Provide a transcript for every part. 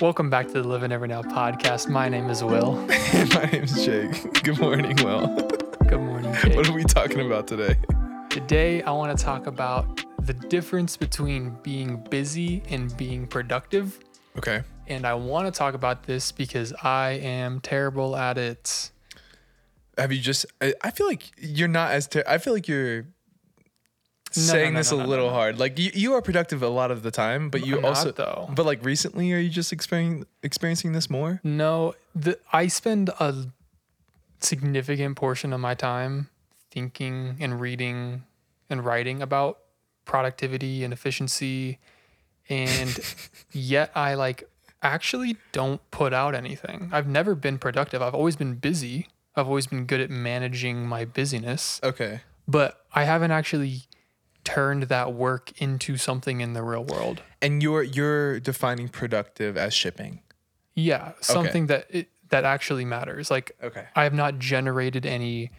Welcome back to the Live in Every Now podcast. My name is Will. My name's Jake. Good morning, Will. Good morning, Jake. What are we talking about today? Today, I want to talk about the difference between being busy and being productive. Okay. And I want to talk about this because I am terrible at it. Have you just? I, I feel like you're not as. Ter- I feel like you're saying no, this no, a little no. hard. Like you, you are productive a lot of the time, but you I'm not, also. though. But like recently, are you just experiencing experiencing this more? No, the, I spend a significant portion of my time thinking and reading and writing about productivity and efficiency. And yet I like actually don't put out anything. I've never been productive. I've always been busy. I've always been good at managing my busyness, Okay. but I haven't actually turned that work into something in the real world. And you're you're defining productive as shipping. Yeah, something that it, that actually matters. Like Okay. I have not generated any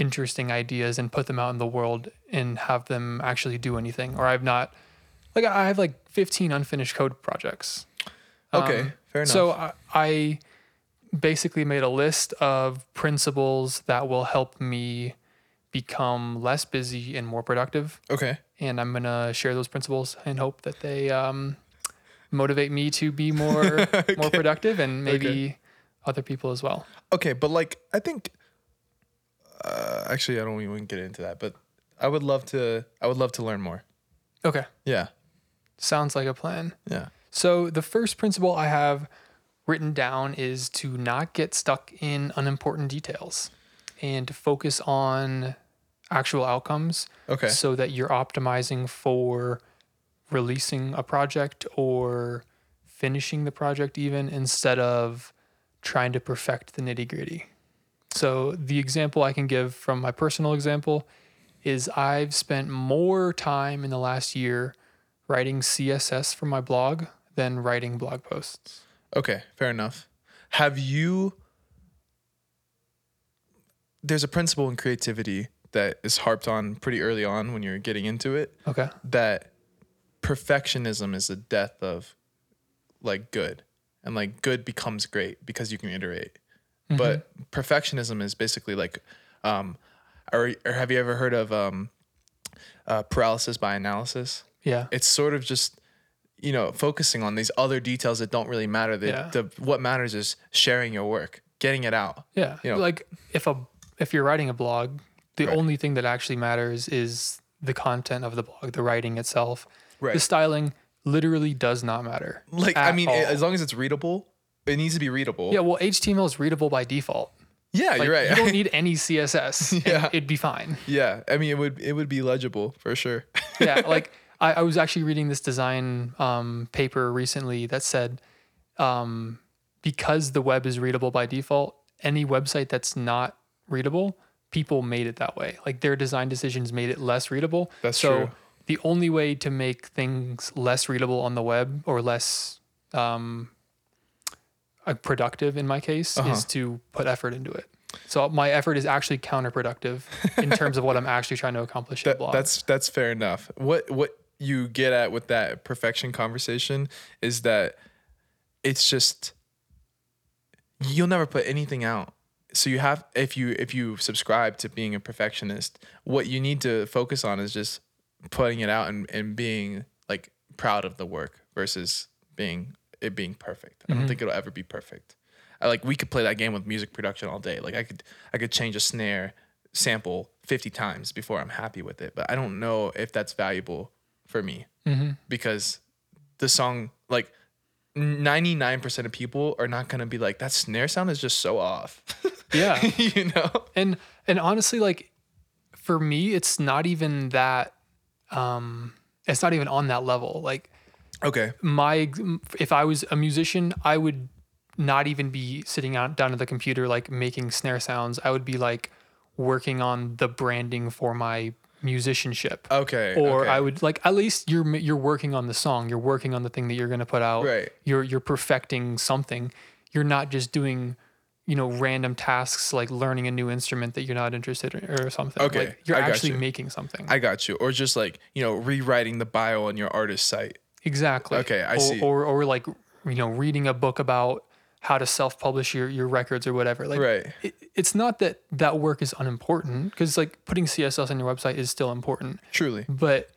interesting ideas and put them out in the world and have them actually do anything. Or I've not, like, I have like 15 unfinished code projects. Okay. Um, fair enough. So I, I basically made a list of principles that will help me become less busy and more productive. okay. And I'm going to share those principles and hope that they um, motivate me to be more, more productive and maybe Okay. other people as well. Okay, but like I think uh, actually I don't even get into that, but I would love to I would love to learn more. Okay. Yeah. Sounds like a plan. Yeah. So, the first principle I have written down is to not get stuck in unimportant details and to focus on actual outcomes Okay. so that you're optimizing for releasing a project or finishing the project, even instead of trying to perfect the nitty gritty. So, the example I can give from my personal example is I've spent more time in the last year writing CSS for my blog than writing blog posts. Okay, fair enough. Have you There's a principle in creativity that is harped on pretty early on when you're getting into it Okay. that perfectionism is the death of like good and like good becomes great because you can iterate but perfectionism is basically like um or, or have you ever heard of um uh, paralysis by analysis Yeah. it's sort of just you know focusing on these other details that don't really matter the, Yeah. the what matters is sharing your work getting it out Yeah. you know. like if a if you're writing a blog, the Right. only thing that actually matters is the content of the blog, the writing itself. Right. The styling literally does not matter. like i mean all. as long as it's readable it needs to be readable yeah, well, HTML is readable by default. yeah Like, you're right You don't need any CSS. Yeah. it'd be fine. yeah i mean it would it would be legible for sure yeah, like I, I was actually reading this design um, paper recently that said um, because the web is readable by default, any website that's not readable, people made it that way. Like their design decisions made it less readable. That's so true. the only way to make things less readable on the web or less um, uh, productive in my case Uh-huh. is to put effort into it. So my effort is actually counterproductive in terms of what I'm actually trying to accomplish That, blog. that's that's fair enough. What what you get at with that perfection conversation is that it's just you'll never put anything out. So you have if you if you subscribe to being a perfectionist, what you need to focus on is just putting it out and, and being like proud of the work versus being it being perfect. I don't mm-hmm. think it'll ever be perfect. I like we could play that game with music production all day. Like I could I could change a snare sample 50 times before I'm happy with it, but I don't know if that's valuable for me mm-hmm. because the song like 99% of people are not going to be like that snare sound is just so off. yeah. you know? and and honestly like for me it's not even that um it's not even on that level like Okay. my if i was a musician i would not even be sitting out down at the computer like making snare sounds i would be like working on the branding for my musicianship Okay. or okay. I would like at least you're you're working on the song, you're working on the thing that you're going to put out. Right. You're you're perfecting something. You're not just doing you know random tasks like learning a new instrument that you're not interested in or something. Okay, Like you're I actually you. making something. I got you. Or just like, you know, rewriting the bio on your artist site. exactly. Okay, I or, see. Or or like you know reading a book about how to self-publish your your records or whatever. Like Right. it, it's not that that work is unimportant because like putting CSS on your website is still important, Truly. but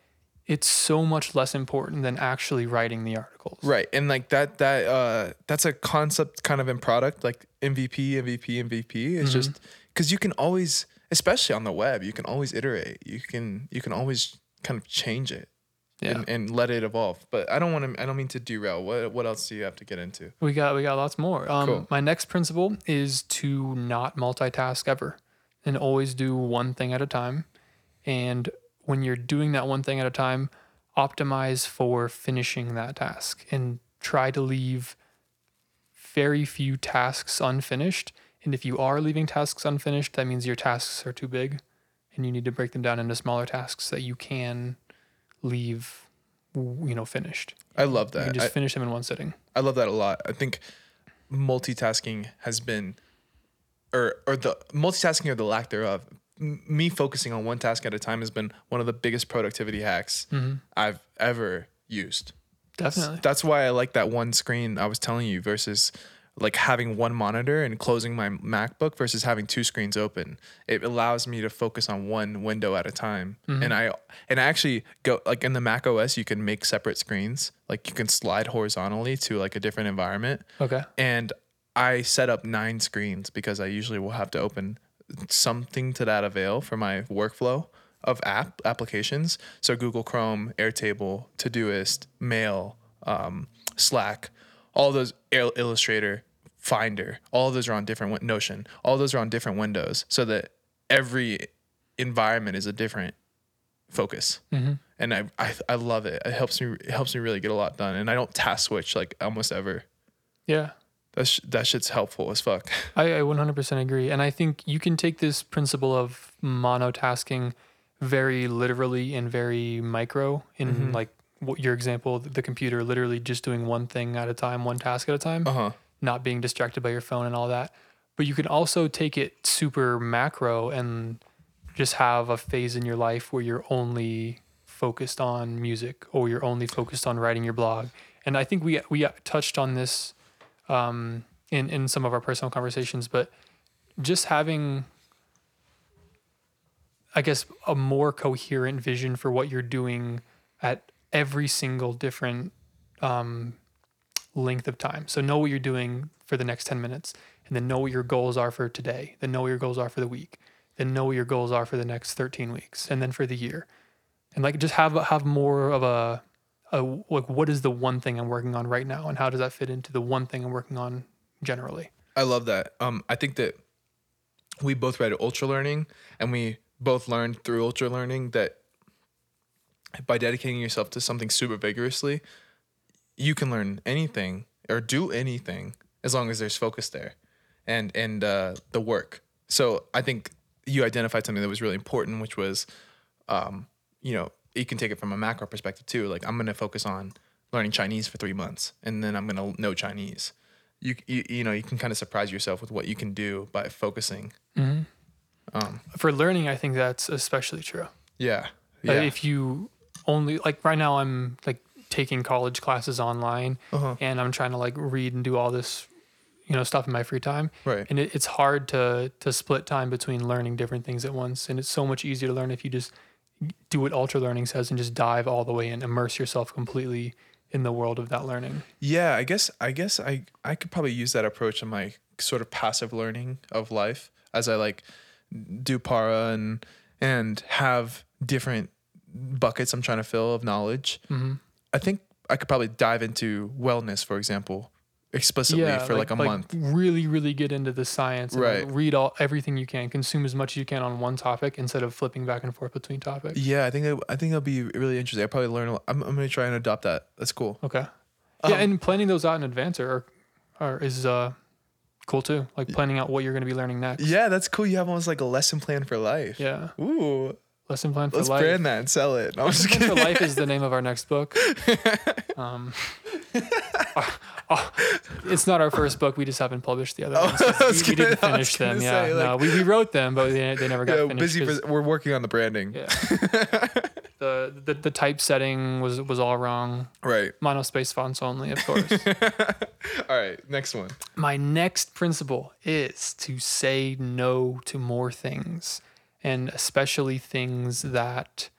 it's so much less important than actually writing the articles. Right. And like that that uh that's a concept kind of in product like MVP, MVP, MVP. It's just cuz you can always especially on the web, you can always iterate. You can you can always kind of change it Yeah. and, and let it evolve. But I don't want to I don't mean to derail. What what else do you have to get into? We got we got lots more. Um, Cool. My next principle is to not multitask ever, and always do one thing at a time. And when you're doing that one thing at a time, optimize for finishing that task and try to leave very few tasks unfinished. And if you are leaving tasks unfinished, that means your tasks are too big, and you need to break them down into smaller tasks that you can leave, you know, finished. I love You that. can just I, finish them in one sitting. I love that a lot. I think multitasking has been, or or the multitasking or the lack thereof, m- me focusing on one task at a time has been one of the biggest productivity hacks mm-hmm. I've ever used. Definitely. That's why I like that one screen I was telling you versus like having one monitor and closing my MacBook versus having two screens open. It allows me to focus on one window at a time. And I and I actually go like in the Mac OS you can make separate screens. Like you can slide horizontally to like a different environment. Okay. And I set up nine screens because I usually will have to open something to that avail for my workflow of app applications. So Google Chrome, Airtable, Todoist, Mail, um, Slack, all those Il- Illustrator, Finder, all of those are on different Notion. All those are on different windows, so that every environment is a different focus. Mm-hmm. And I, I I love it. It helps me it helps me really get a lot done. And I don't task switch like almost ever. Yeah. That sh- that shit's helpful as fuck. I, I 100% agree. And I think you can take this principle of monotasking very literally and very micro in mm-hmm. like what your example, the computer literally just doing one thing at a time, one task at a time, Uh huh. not being distracted by your phone and all that. But you can also take it super macro and just have a phase in your life where you're only focused on music or you're only focused on writing your blog. And I think we we touched on this um, in in some of our personal conversations, but just having, I guess, a more coherent vision for what you're doing at every single different um, length of time. So know what you're doing for the next 10 minutes and then know what your goals are for today, then know what your goals are for the week, then know what your goals are for the next 13 weeks and then for the year. And like just have have more of a, a like what is the one thing I'm working on right now and how does that fit into the one thing I'm working on generally? I love that. Um, I think that we both read Ultra Learning, and we both learned through Ultra Learning that by dedicating yourself to something super vigorously, you can learn anything or do anything as long as there's focus there, and and uh, the work. So I think you identified something that was really important, which was, um, you know, you can take it from a macro perspective too. Like I'm gonna focus on learning Chinese for three months, and then I'm gonna know Chinese you, you you know you can kind of surprise yourself with what you can do by focusing. For learning, I think that's especially true. Yeah, Uh, yeah, if you only like right now I'm like taking college classes online Uh-huh. and I'm trying to like read and do all this you know stuff in my free time Right. and it, it's hard to to split time between learning different things at once and it's so much easier to learn if you just do what ultra learning says and just dive all the way in immerse yourself completely in the world of that learning yeah. I guess I guess I I could probably use that approach in my sort of passive learning of life as I like do para and and have different buckets I'm trying to fill of knowledge. Mm-hmm. I think I could probably dive into wellness, for example, explicitly for like, a month. really really get into the science and, like, Right. read all everything you can consume as much as you can on one topic instead of flipping back and forth between topics Yeah, I think it, I think it'll be really interesting. I probably learn. A lot. I'm I'm gonna try and adopt that. That's cool. Okay. Um, yeah, and planning those out in advance are, are is uh cool too. Like planning out what you're going to be learning next. Yeah, that's cool. You have almost like a lesson plan for life. Yeah. Ooh, Lesson plan for let's life. brand that and sell it. No, Lesson plan for life is the name of our next book. Um, oh, it's not our first book. We just haven't published the other ones. Oh, was we, we didn't gonna- I was finish them. gonna Yeah, like- no, we, we wrote them, but they, they never got Yeah, finished. busy. For, we're working on the branding. yeah. The, the the typesetting was was all wrong. Right. Monospace fonts only, of course. All right. Next one. My next principle is to say no to more things, and especially things that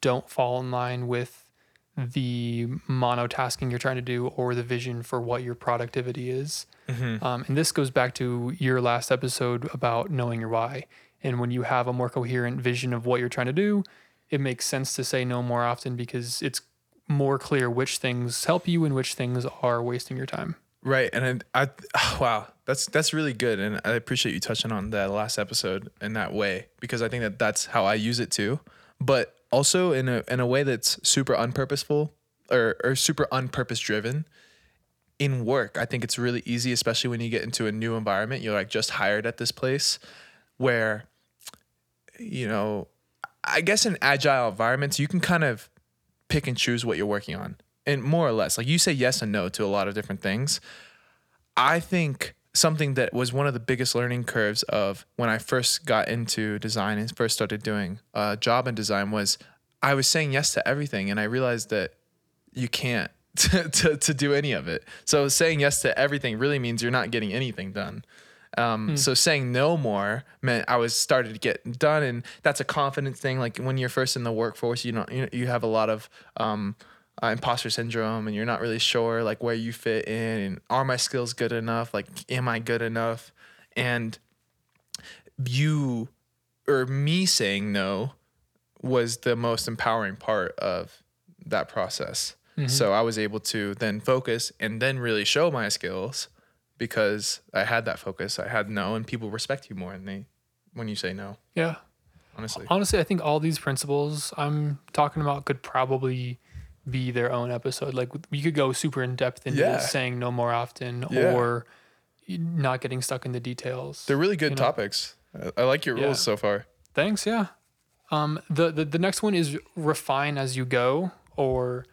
don't fall in line with the monotasking you're trying to do or the vision for what your productivity is. Um, and this goes back to your last episode about knowing your why. And when you have a more coherent vision of what you're trying to do, it makes sense to say no more often because it's more clear which things help you and which things are wasting your time. Right, and I, I wow, that's that's really good, and I appreciate you touching on that last episode in that way because I think that that's how I use it too, but also in a in a way that's super unpurposeful or or super unpurpose driven. In work, I think it's really easy, especially when you get into a new environment. You're like just hired at this place, where, you know, I guess in agile environments you can kind of pick and choose what you're working on. And more or less, like you say yes and no to a lot of different things. I think something that was one of the biggest learning curves of when I first got into design and first started doing a job in design was I was saying yes to everything and I realized that you can't to, to, to do any of it. So saying yes to everything really means you're not getting anything done. Um, So saying no more meant I was started to get done, and that's a confidence thing. Like when you're first in the workforce, you know you, you have a lot of um, uh, imposter syndrome, and you're not really sure like where you fit in, and are my skills good enough? Like, am I good enough? And you or me saying no was the most empowering part of that process. So I was able to then focus and then really show my skills because I had that focus. I had no, and people respect you more when they when you say no. Yeah. Honestly, Honestly, I think all these principles I'm talking about could probably be their own episode. Like we could go super in depth into Yeah. saying no more often Yeah. or not getting stuck in the details. they're really good you know. topics. I, like your Yeah. rules so far. Thanks. Yeah. Um, the, the the next one is refine as you go or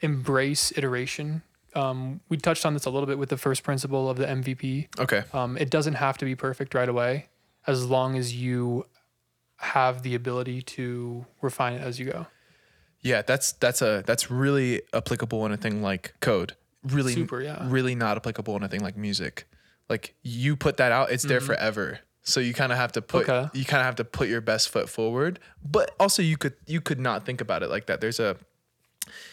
embrace iteration. Um, we touched on this a little bit with the first principle of the MVP. Okay. Um, it doesn't have to be perfect right away, as long as you have the ability to refine it as you go. Yeah, that's that's a that's really applicable in a thing like code. Really, Super, yeah. really not applicable in a thing like music. Like you put that out, it's there forever. So you kind of have to put Mm-hmm. Okay. you kind of have to put your best foot forward. But also you could you could not think about it like that. There's a,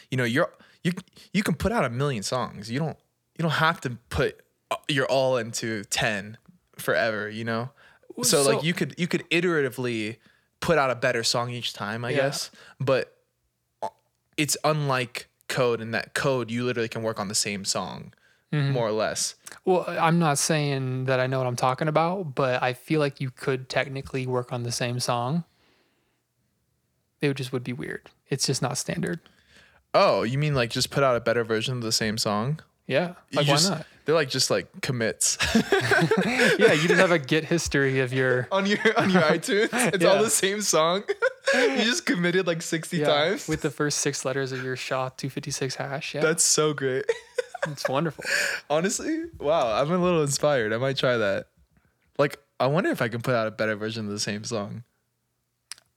you know, you're you you can put out a million songs. You don't you don't have to put your all into ten forever. You know. So, so- like you could you could iteratively put out a better song each time, I Yeah. guess. But it's unlike code in that code you literally can work on the same song Mm-hmm. more or less Well, I'm not saying that I know what I'm talking about, but I feel like you could technically work on the same song. It would just would be weird. It's just not standard. oh you mean like just put out a better version of the same song Yeah. Like just- why not? they're like just like commits yeah, you just have a git history of your on your on your itunes it's all the same song you just committed like 60 yeah, times with the first six letters of your SHA 256 hash. Yeah, that's so great it's wonderful. honestly wow i'm a little inspired i might try that like i wonder if i can put out a better version of the same song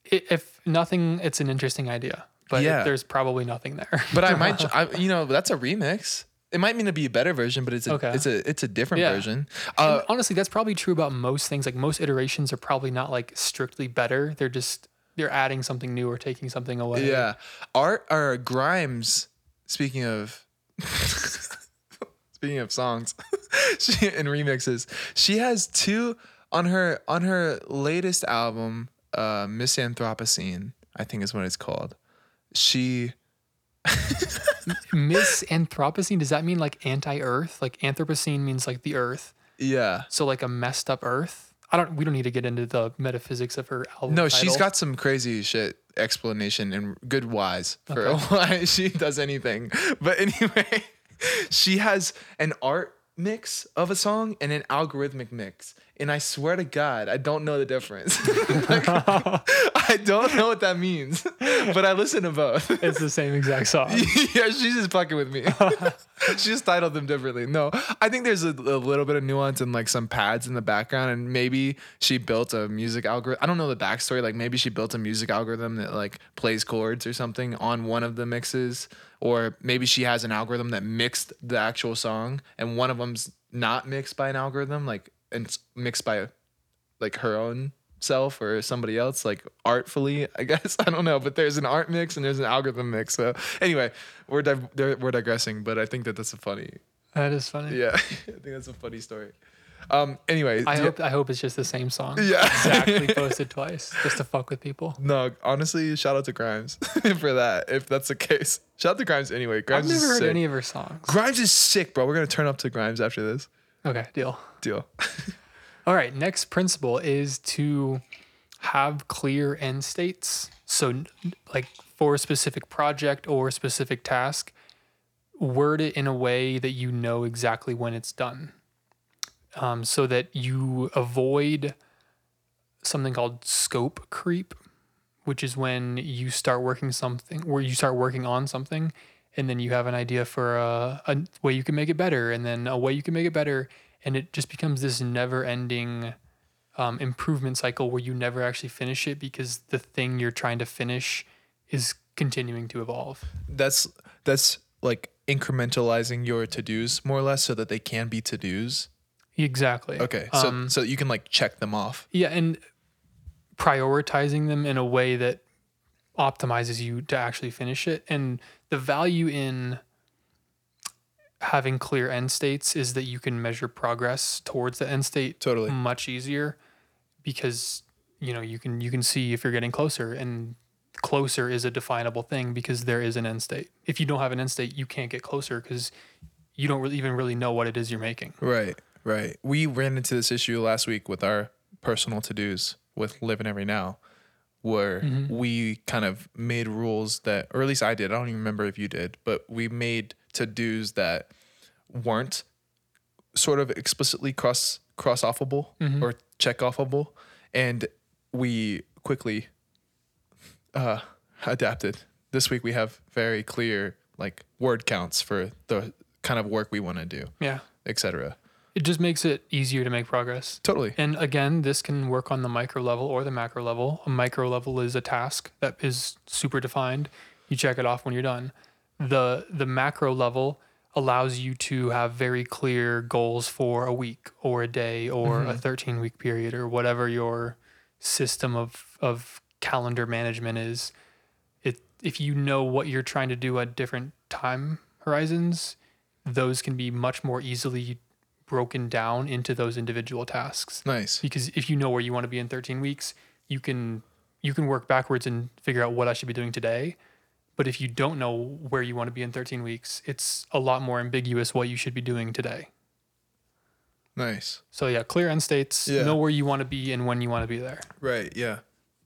If nothing, it's an interesting idea, but Yeah. there's probably nothing there. But I might, I, you know, that's a remix. It might mean to be a better version, but it's a, Okay. it's a, it's a different Yeah. version. Uh, honestly, that's probably true about most things. Like most iterations are probably not like strictly better. They're just they're adding something new or taking something away. yeah, art or Grimes. Speaking of, speaking of songs, she and remixes, she has two on her on her latest album, uh, Miss Anthropocene. I think is what it's called. She Miss Anthropocene, does that mean like anti-earth? Like Anthropocene means like the earth. yeah. So like a messed up earth. I don't we don't need to get into the metaphysics of her album. No, she's got some crazy shit explanation and good whys for Okay. why she does anything. But anyway, she has an art mix of a song and an algorithmic mix. and I swear to God, I don't know the difference. Like, I don't know what that means, but I listen to both. It's the same exact song. yeah, she's just fucking with me. she just titled them differently. No, I think there's a, a little bit of nuance and like some pads in the background, and maybe she built a music algorithm. I don't know the backstory. Like maybe she built a music algorithm that like plays chords or something on one of the mixes, or maybe she has an algorithm that mixed the actual song, and one of them's not mixed by an algorithm, like and it's mixed by like her own self or somebody else like artfully i guess i don't know but there's an art mix and there's an algorithm mix so anyway we're di- we're digressing but i think that that's a funny That is funny. yeah i think that's a funny story um anyway I do- hope I hope it's just the same song. Yeah. Exactly posted twice just to fuck with people. no honestly shout out to grimes for that if that's the case shout out to grimes anyway I've grimes never is heard sick. any of her songs. grimes is sick bro we're gonna turn up to grimes after this Okay, deal. deal All right, next principle is to have clear end states. So, like for a specific project or specific task, word it in a way that you know exactly when it's done, um, so that you avoid something called scope creep, which is when you start working something, where you start working on something, and then you have an idea for a, a way you can make it better, and then a way you can make it better, and it just becomes this never-ending um, improvement cycle where you never actually finish it because the thing you're trying to finish is continuing to evolve. that's that's like incrementalizing your to-dos more or less so that they can be to-dos Exactly. okay so Um, so you can like check them off Yeah, and prioritizing them in a way that optimizes you to actually finish it. And the value in having clear end states is that you can measure progress towards the end state Totally. much easier because you know you can you can see if you're getting closer and closer is a definable thing because there is an end state. If you don't have an end state, you can't get closer because you don't really even really know what it is you're making. Right, right. We ran into this issue last week with our personal to dos with Live in Every Now, where we kind of made rules that, or at least I did. I don't even remember if you did, but we made to dos that weren't sort of explicitly cross cross offable or check offable, and we quickly uh, adapted. This week we have very clear like word counts for the kind of work we want to do Yeah. etc. It just makes it easier to make progress. Totally. And again, this can work on the micro level or the macro level. A micro level is a task that is super defined. You check it off when you're done. The the macro level allows you to have very clear goals for a week or a day or a mm-hmm. 13 week period or whatever your system of of calendar management is. It if you know what you're trying to do at different time horizons, those can be much more easily broken down into those individual tasks Nice. because if you know where you want to be in 13 weeks you can you can work backwards and figure out what i should be doing today but if you don't know where you want to be in 13 weeks it's a lot more ambiguous what you should be doing today Nice. so yeah clear end states Yeah. know where you want to be and when you want to be there Right. Yeah.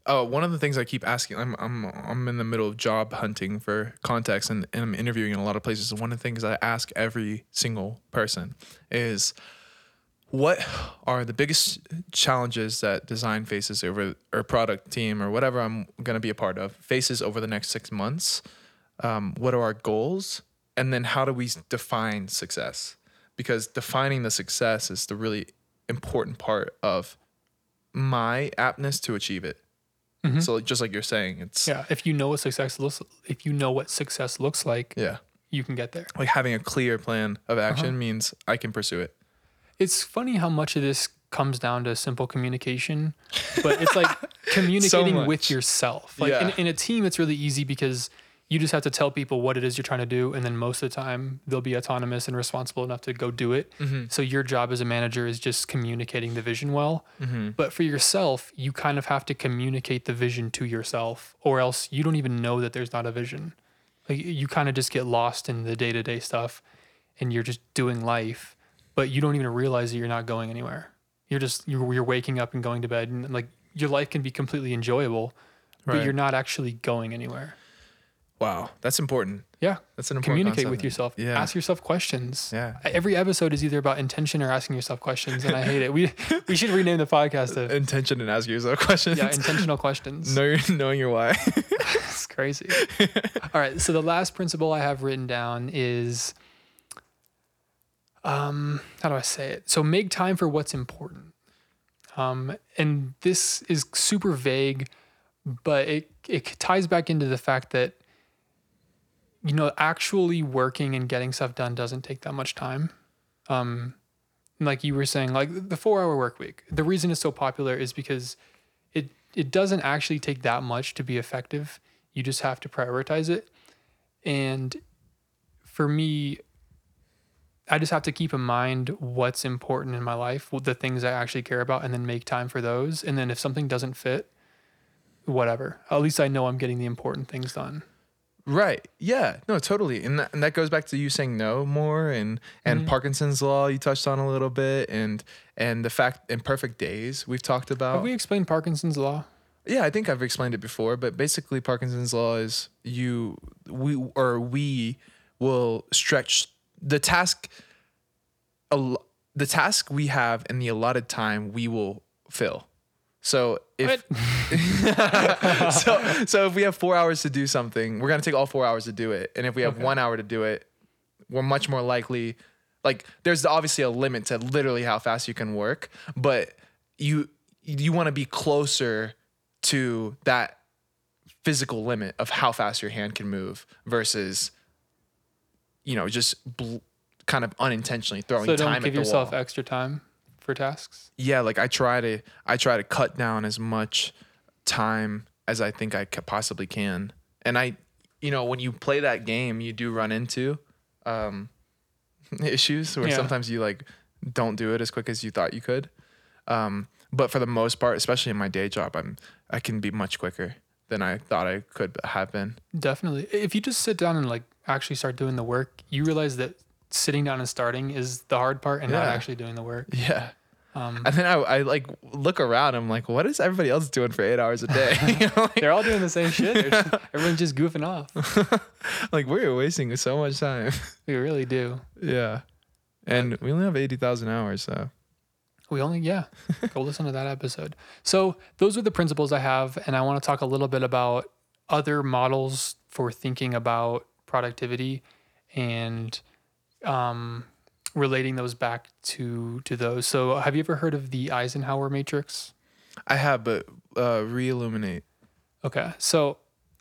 Oh, one of the things I keep asking, I'm I'm I'm in the middle of job hunting for contacts and, and I'm interviewing in a lot of places. One of the things I ask every single person is what are the biggest challenges that design faces over or product team or whatever I'm gonna be a part of faces over the next six months? Um, what are our goals? And then how do we define success? Because defining the success is the really important part of my aptness to achieve it. Mm-hmm. So just like you're saying, it's yeah. yeah if you know what success looks if you know what success looks like yeah, you can get there Like having a clear plan of uh-huh. action means I can pursue it. it's funny how much of this comes down to simple communication, but it's like communicating much. with yourself. Like in, in a team, it's really easy because you just have to tell people what it is you're trying to do, and then most of the time they'll be autonomous and responsible enough to go do it. Mm-hmm. So your job as a manager is just communicating the vision well. Mm-hmm. But for yourself, you kind of have to communicate the vision to yourself, or else you don't even know that there's not a vision. Like you kind of just get lost in the day to day stuff, and you're just doing life but you don't even realize that you're not going anywhere. You're just you're, you're waking up and going to bed, and like your life can be completely enjoyable, but you're not actually going anywhere. Wow, that's important. Yeah. That's an important Communicate concept. with yourself. Yeah. Ask yourself questions. Yeah. Every episode is either about intention or asking yourself questions, and I hate it. We we should rename the podcast to Intention and ask yourself questions. yeah, intentional questions. know knowing your why. It's crazy. All right. So the last principle I have written down is um how do I say it? So make time for what's important. Um and this is super vague, but it it ties back into the fact that you know, actually working and getting stuff done doesn't take that much time. Um like you were saying like the 4-hour work week. The reason it's so popular is because it it doesn't actually take that much to be effective. You just have to prioritize it. And for me, I just have to keep in mind what's important in my life, the things I actually care about, and then make time for those. And then if something doesn't fit, whatever. At least I know I'm getting the important things done. Right. Yeah. No, totally. And that, and that goes back to you saying no more and and Mm-hmm. Parkinson's law you touched on a little bit and and the fact in perfect days we've talked about. Have we explained Parkinson's law? yeah, I think I've explained it before, but basically Parkinson's law is you we or we will stretch the task a the task we have in the allotted time we will fill. So if so so if we have four hours to do something, we're gonna take all four hours to do it. And if we have Okay. one hour to do it, we're much more likely like there's obviously a limit to literally how fast you can work, but you you want to be closer to that physical limit of how fast your hand can move versus you know just bl- kind of unintentionally throwing So time don't give yourself wall extra time for tasks. yeah like i try to i try to cut down as much time as i think i possibly can and i you know when you play that game you do run into um issues where Yeah. sometimes you like don't do it as quick as you thought you could um but for the most part especially in my day job i'm i can be much quicker than i thought i could have been Definitely. If you just sit down and like actually start doing the work, you realize that sitting down and starting is the hard part and not actually doing the work. yeah Um, and then I, I like look around i'm like what is everybody else doing for eight hours a day You know, like, they're all doing the same shit. Just- everyone's just goofing off. like we're wasting so much time We really do. Yeah. And we only have 80,000 hours, so. We only, yeah, go listen to that episode. So, those are the principles I have. And I want to talk a little bit about other models for thinking about productivity and um, relating those back to to those. So, have you ever heard of the Eisenhower matrix? I have, but uh, re-illuminate. Okay. So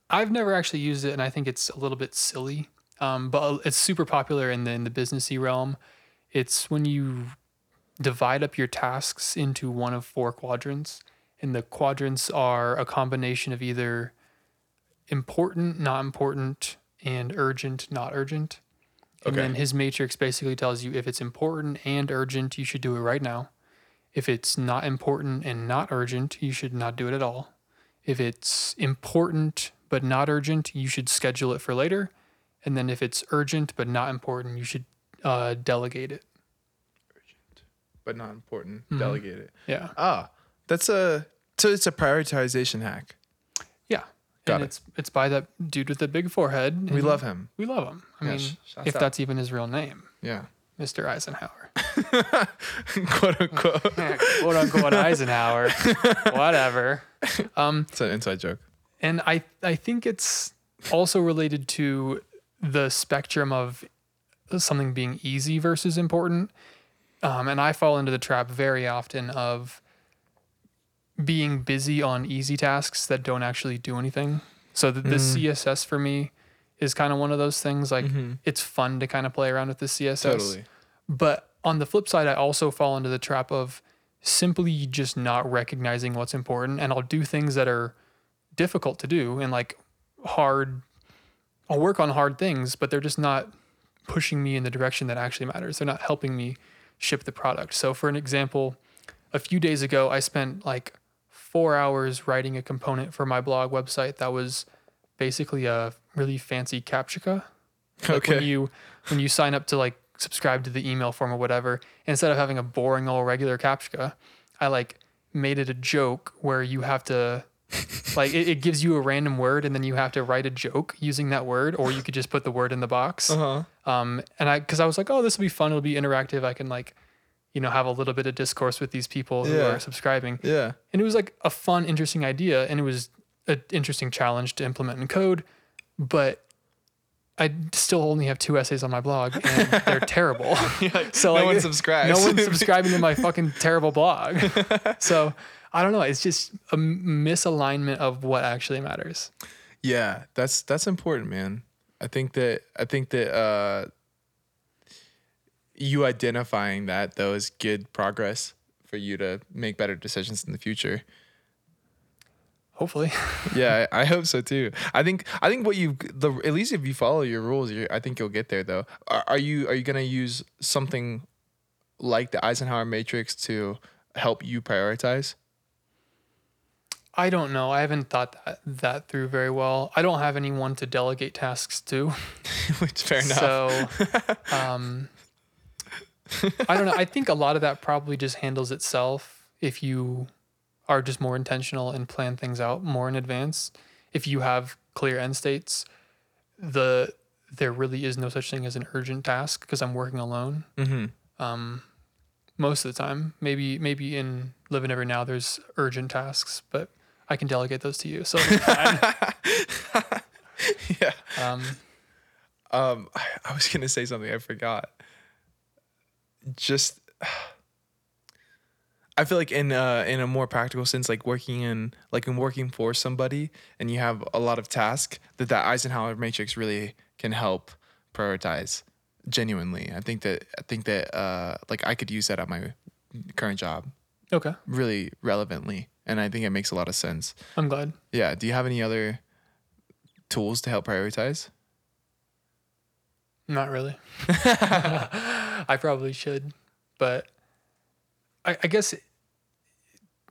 I've never actually used it, and I think it's a little bit silly. Um, but it's super popular in the in the businessy realm. It's when you divide up your tasks into one of four quadrants, and the quadrants are a combination of either important, not important, and urgent, not urgent. And Okay. then his matrix basically tells you if it's important and urgent, you should do it right now. If it's not important and not urgent, you should not do it at all. If it's important but not urgent, you should schedule it for later. And then if it's urgent but not important, you should uh, delegate it. Urgent but not important. Mhm. Delegate it. Yeah. Ah, that's a, so it's a prioritization hack. Got and it. it's it's by that dude with the big forehead. We love him. We love him. I Yeah, mean, sh- shouts if out. that's even his real name, Yeah. Mr. Eisenhower. Quote unquote. Quote unquote Eisenhower. Whatever. Um, it's an inside joke. and I I think it's also related to the spectrum of something being easy versus important. Um, and I fall into the trap very often of being busy on easy tasks that don't actually do anything. So the, the Mm. CSS for me is kind of one of those things. Like Mhm. it's fun to kind of play around with the CSS. Totally. But on the flip side, I also fall into the trap of simply just not recognizing what's important. And I'll do things that are difficult to do and like hard. I'll work on hard things, but they're just not pushing me in the direction that actually matters. They're not helping me ship the product. So, for an example, a few days ago, I spent like four hours writing a component for my blog website that was basically a really fancy captcha. Like when you when you sign up to like subscribe to the email form or whatever, instead of having a boring old regular captcha, I like made it a joke where you have to like it, it gives you a random word and then you have to write a joke using that word, or you could just put the word in the box. Uh huh. Um, and I, because I was like, oh, this will be fun. It'll be interactive. I can like, you know, have a little bit of discourse with these people who Yeah. are subscribing. Yeah. And it was like a fun, interesting idea, and it was an interesting challenge to implement in code. But I still only have two essays on my blog, and they're terrible. so no like, one subscribes. No one's subscribing to my fucking terrible blog. so I don't know. It's just a misalignment of what actually matters. Yeah, that's that's important, man. I think that I think that uh you identifying that though is good progress for you to make better decisions in the future. Hopefully, Yeah, I, hope so too. I think I think what you the at least if you follow your rules, I think you'll get there though. Are, are you are you gonna use something like the Eisenhower matrix to help you prioritize? I don't know. I haven't thought that that through very well. I don't have anyone to delegate tasks to. Which fair enough. So, um, I don't know. I think a lot of that probably just handles itself if you are just more intentional and plan things out more in advance. If you have clear end states, the there really is no such thing as an urgent task because I'm working alone. mm-hmm. Um, most of the time, maybe maybe in Live in Every Now, there's urgent tasks, but I can delegate those to you. So. Yeah. um, Um, I, I was gonna say something I forgot. Just, I feel like in uh in a more practical sense, like working in like in working for somebody, and you have a lot of tasks that that Eisenhower matrix really can help prioritize. Genuinely, I think that I think that uh like I could use that at my current job okay, really relevantly, and I think it makes a lot of sense. I'm glad. Yeah. Do you have any other tools to help prioritize? Not really. I probably should, but I, I guess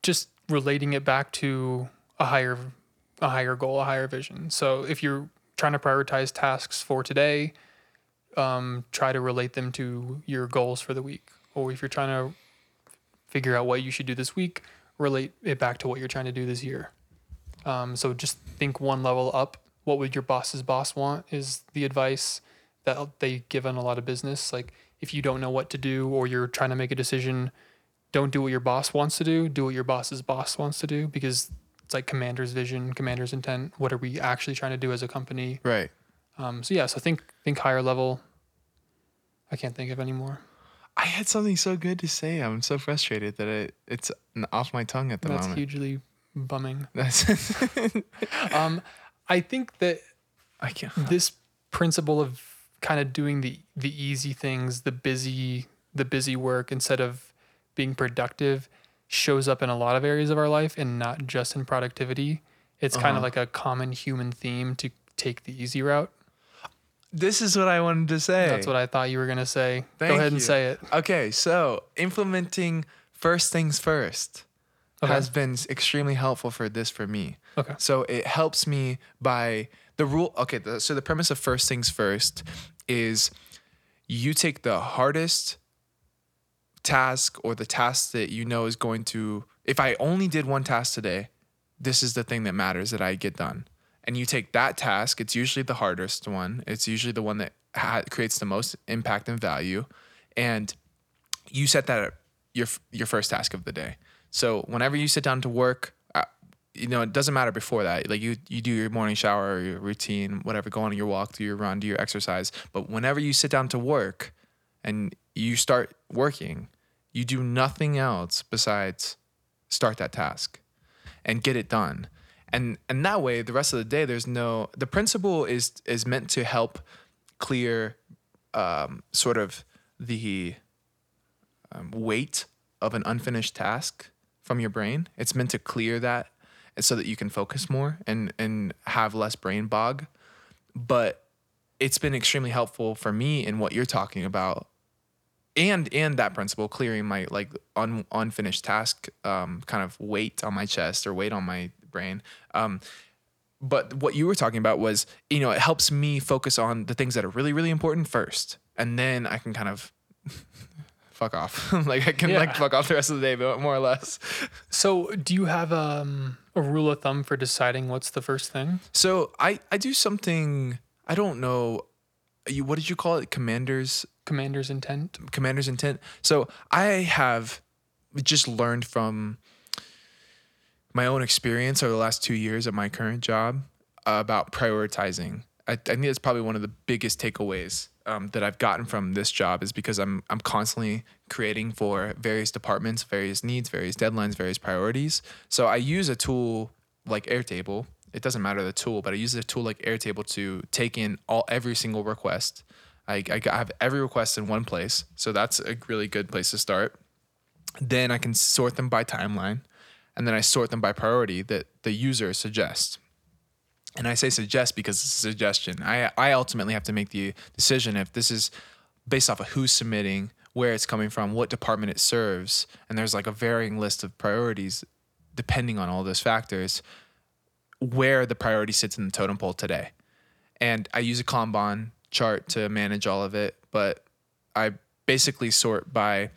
just relating it back to a higher, a higher goal, a higher vision. So if you're trying to prioritize tasks for today, um, try to relate them to your goals for the week. Or if you're trying to figure out what you should do this week, relate it back to what you're trying to do this year. Um, so just think one level up. What would your boss's boss want? Is the advice that they give on a lot of business. Like if you don't know what to do or you're trying to make a decision, don't do what your boss wants to do. Do what your boss's boss wants to do because it's like commander's vision, commander's intent. What are we actually trying to do as a company? Right. Um, so yeah, so think think higher level. I can't think of any more. I had something so good to say. I'm so frustrated that it, it's off my tongue at the That's moment. That's hugely bumming. That's Um, I think that I can't. this principle of kind of doing the the easy things, the busy the busy work instead of being productive shows up in a lot of areas of our life and not just in productivity. It's kind Uh-huh. of like a common human theme to take the easy route. This is what I wanted to say. That's what I thought you were going to say. Thank Go ahead you. and say it. Okay, so implementing first things first Okay. has been extremely helpful for this for me. Okay. So it helps me by the rule. Okay, the, so the premise of first things first is you take the hardest task or the task that you know is going to. If I only did one task today, this is the thing that matters that I get done. And you take that task. It's usually the hardest one. It's usually the one that ha- creates the most impact and value, and you set that at your your first task of the day. So whenever you sit down to work, you know it doesn't matter before that. Like you you do your morning shower your routine, whatever, go on your walk, do your run, do your exercise. But whenever you sit down to work, and you start working, you do nothing else besides start that task and get it done. And and that way the rest of the day there's no the principle is is meant to help clear um, sort of the um, weight of an unfinished task from your brain. It's meant to clear that so that you can focus more and and have less brain bog. But it's been extremely helpful for me in what you're talking about and and that principle clearing my like un, unfinished task um, kind of weight on my chest or weight on my brain um, but what you were talking about was you know it helps me focus on the things that are really really important first and then i can kind of fuck off. like I can Yeah. like fuck off the rest of the day, but more or less. So, do you have um, a rule of thumb for deciding what's the first thing? So I I do something I don't know. You what did you call it? Commanders Commander's intent. commander's intent. So I have just learned from my own experience over the last two years at my current job about prioritizing. I, I think that's probably one of the biggest takeaways um, that I've gotten from this job is because I'm I'm constantly creating for various departments, various needs, various deadlines, various priorities. So I use a tool like Airtable. It doesn't matter the tool, but I use a tool like Airtable to take in all every single request. I, I have every request in one place, so that's a really good place to start. Then I can sort them by timeline, and then I sort them by priority that the user suggests. And I say suggest because it's a suggestion. I I ultimately have to make the decision if this is based off of who's submitting, where it's coming from, what department it serves, and there's like a varying list of priorities depending on all those factors, where the priority sits in the totem pole today. And I use a Kanban chart to manage all of it, but I basically sort by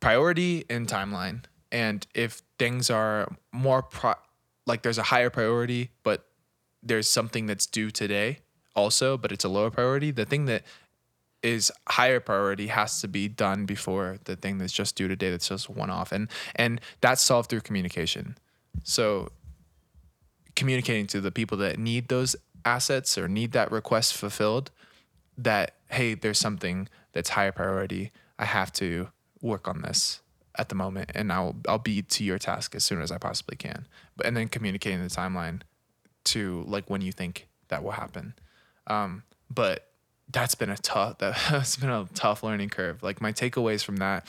priority and timeline. And if things are more pro- like there's a higher priority, but there's something that's due today also, but it's a lower priority, the thing that is higher priority has to be done before the thing that's just due today that's just one off. And and that's solved through communication. So communicating to the people that need those assets or need that request fulfilled that hey there's something that's higher priority i have to work on this at the moment and i'll i'll be to your task as soon as i possibly can but and then communicating the timeline to like when you think that will happen. Um but that's been a tough that's been a tough learning curve. Like my takeaways from that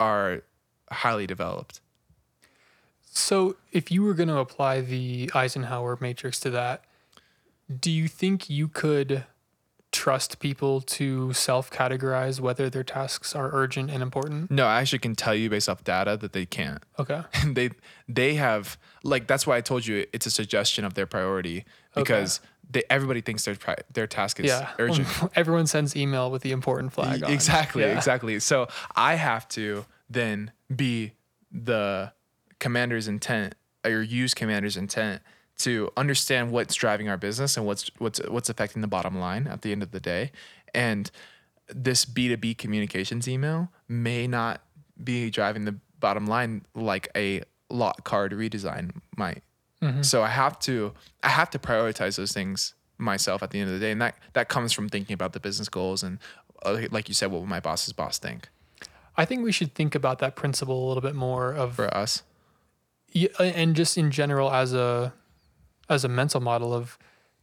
are highly developed. So, if you were going to apply the Eisenhower matrix to that, do you think you could trust people to self categorize whether their tasks are urgent and important? no i actually can tell you based off data that they can't Okay. and they they have like that's why I told you it's a suggestion of their priority because they everybody thinks their pri- their task is Yeah. urgent. Everyone sends email with the important flag on. exactly, Yeah. exactly. So I have to then be the commander's intent or use commander's intent to understand what's driving our business and what's what's what's affecting the bottom line at the end of the day. And this B2B communications email may not be driving the bottom line like a lot card redesign might. So I have to I have to prioritize those things myself at the end of the day, and that that comes from thinking about the business goals and, uh, like you said, what will my boss's boss think I think we should think about that principle a little bit more of for us? Yeah, and just in general as a as a mental model of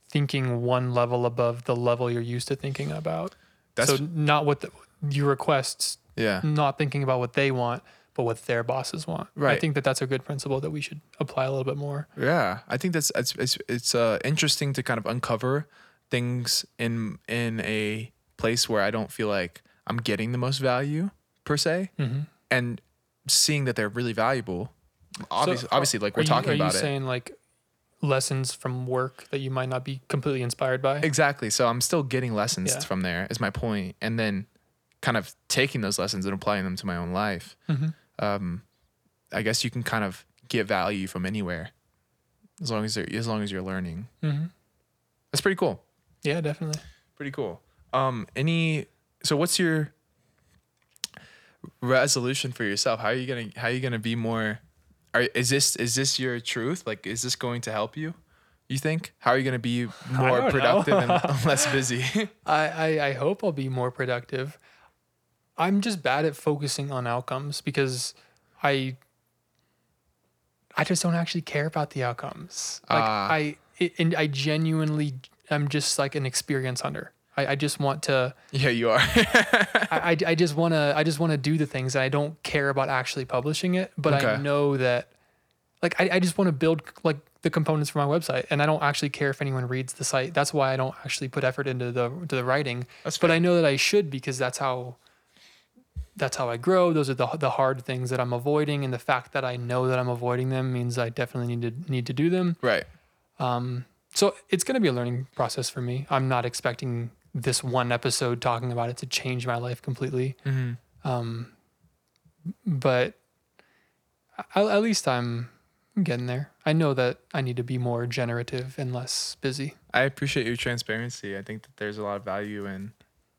thinking one level above the level you're used to thinking about. That's so not what the, your requests, yeah. not thinking about what they want, but what their bosses want. Right. I think that that's a good principle that we should apply a little bit more. Yeah, I think that's it's it's, it's uh, interesting to kind of uncover things in in a place where I don't feel like I'm getting the most value per se, Mhm. and seeing that they're really valuable. Obviously, So, obviously, like we're you- talking are about you it. saying like lessons from work that you might not be completely inspired by? Exactly. So I'm still getting lessons Yeah. from there. Is my point, and then kind of taking those lessons and applying them to my own life. Mhm. Um, I guess you can kind of get value from anywhere, as long as you're, as long as you're learning. hmm That's pretty cool. Yeah, definitely. Pretty cool. Um, any? So what's your resolution for yourself? How are you gonna How are you gonna be more? Are, is this is this your truth? Like, is this going to help you? You think? How are you gonna be more productive and less busy? I, I, I hope I'll be more productive. I'm just bad at focusing on outcomes because I I just don't actually care about the outcomes. Like Ah. I it, and I genuinely I'm just like an experience hunter. I, I just want to yeah, you are. I, I, I just want to I just want to do the things and I don't care about actually publishing it, but I know that like I, I just want to build like the components for my website and I don't actually care if anyone reads the site. That's why I don't actually put effort into the to the writing. That's but I know that I should because that's how that's how I grow. Those are the the hard things that I'm avoiding and the fact that I know that I'm avoiding them means I definitely need to need to do them. right. Um, so it's going to be a learning process for me. I'm not expecting this one episode talking about it to change my life completely. Mm-hmm. Um, but I, at least I'm getting there. I know that I need to be more generative and less busy. I appreciate your transparency. I think that there's a lot of value in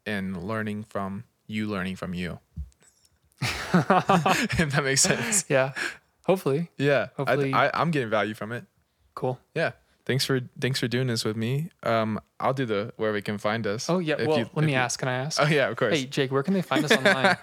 in learning from you learning from you. if that makes sense. Yeah. Hopefully. Yeah. Hopefully- I, I, I'm getting value from it. Cool. Yeah. Thanks for thanks for doing this with me. Um, I'll do the where we can find us. Oh yeah. If well, you- let me you- ask. Can I ask? Oh yeah, of course. hey Jake, where can they find us online?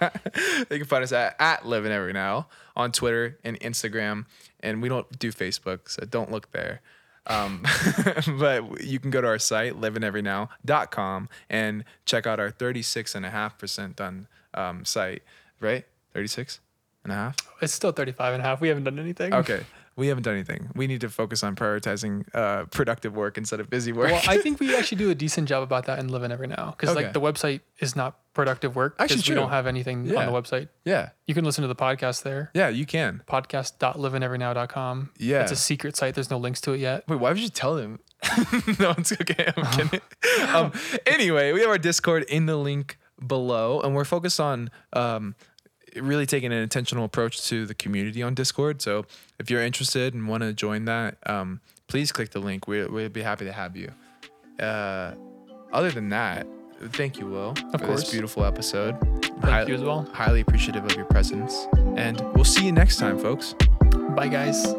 they can find us at, at Live in Every Now on Twitter and Instagram. And we don't do Facebook, so don't look there. Um, but you can go to our site, liveineverynow.com, and check out our 36.5% done um, site, right? 36 and a half? it's still 35 and a half. We haven't done anything. Okay. We haven't done anything. We need to focus on prioritizing uh, productive work instead of busy work. Well, I think we actually do a decent job about that in Live in Every Now because Okay. like the website is not productive work Actually, because we don't have anything Yeah. on the website. yeah. You can listen to the podcast there. Yeah, you can. Podcast.liveineverynow.com. Yeah. It's a secret site. There's no links to it yet. Wait, why would you tell him? no, it's okay. I'm kidding. Um, anyway, we have our Discord in the link below, and we're focused on um, really taking an intentional approach to the community on Discord. So if you're interested and want to join that, um, please click the link. We, we'd be happy to have you. Uh, other than that, thank you, Will, for course. this beautiful episode. Thank you as well. Highly appreciative of your presence, and we'll see you next time, folks. Bye, guys.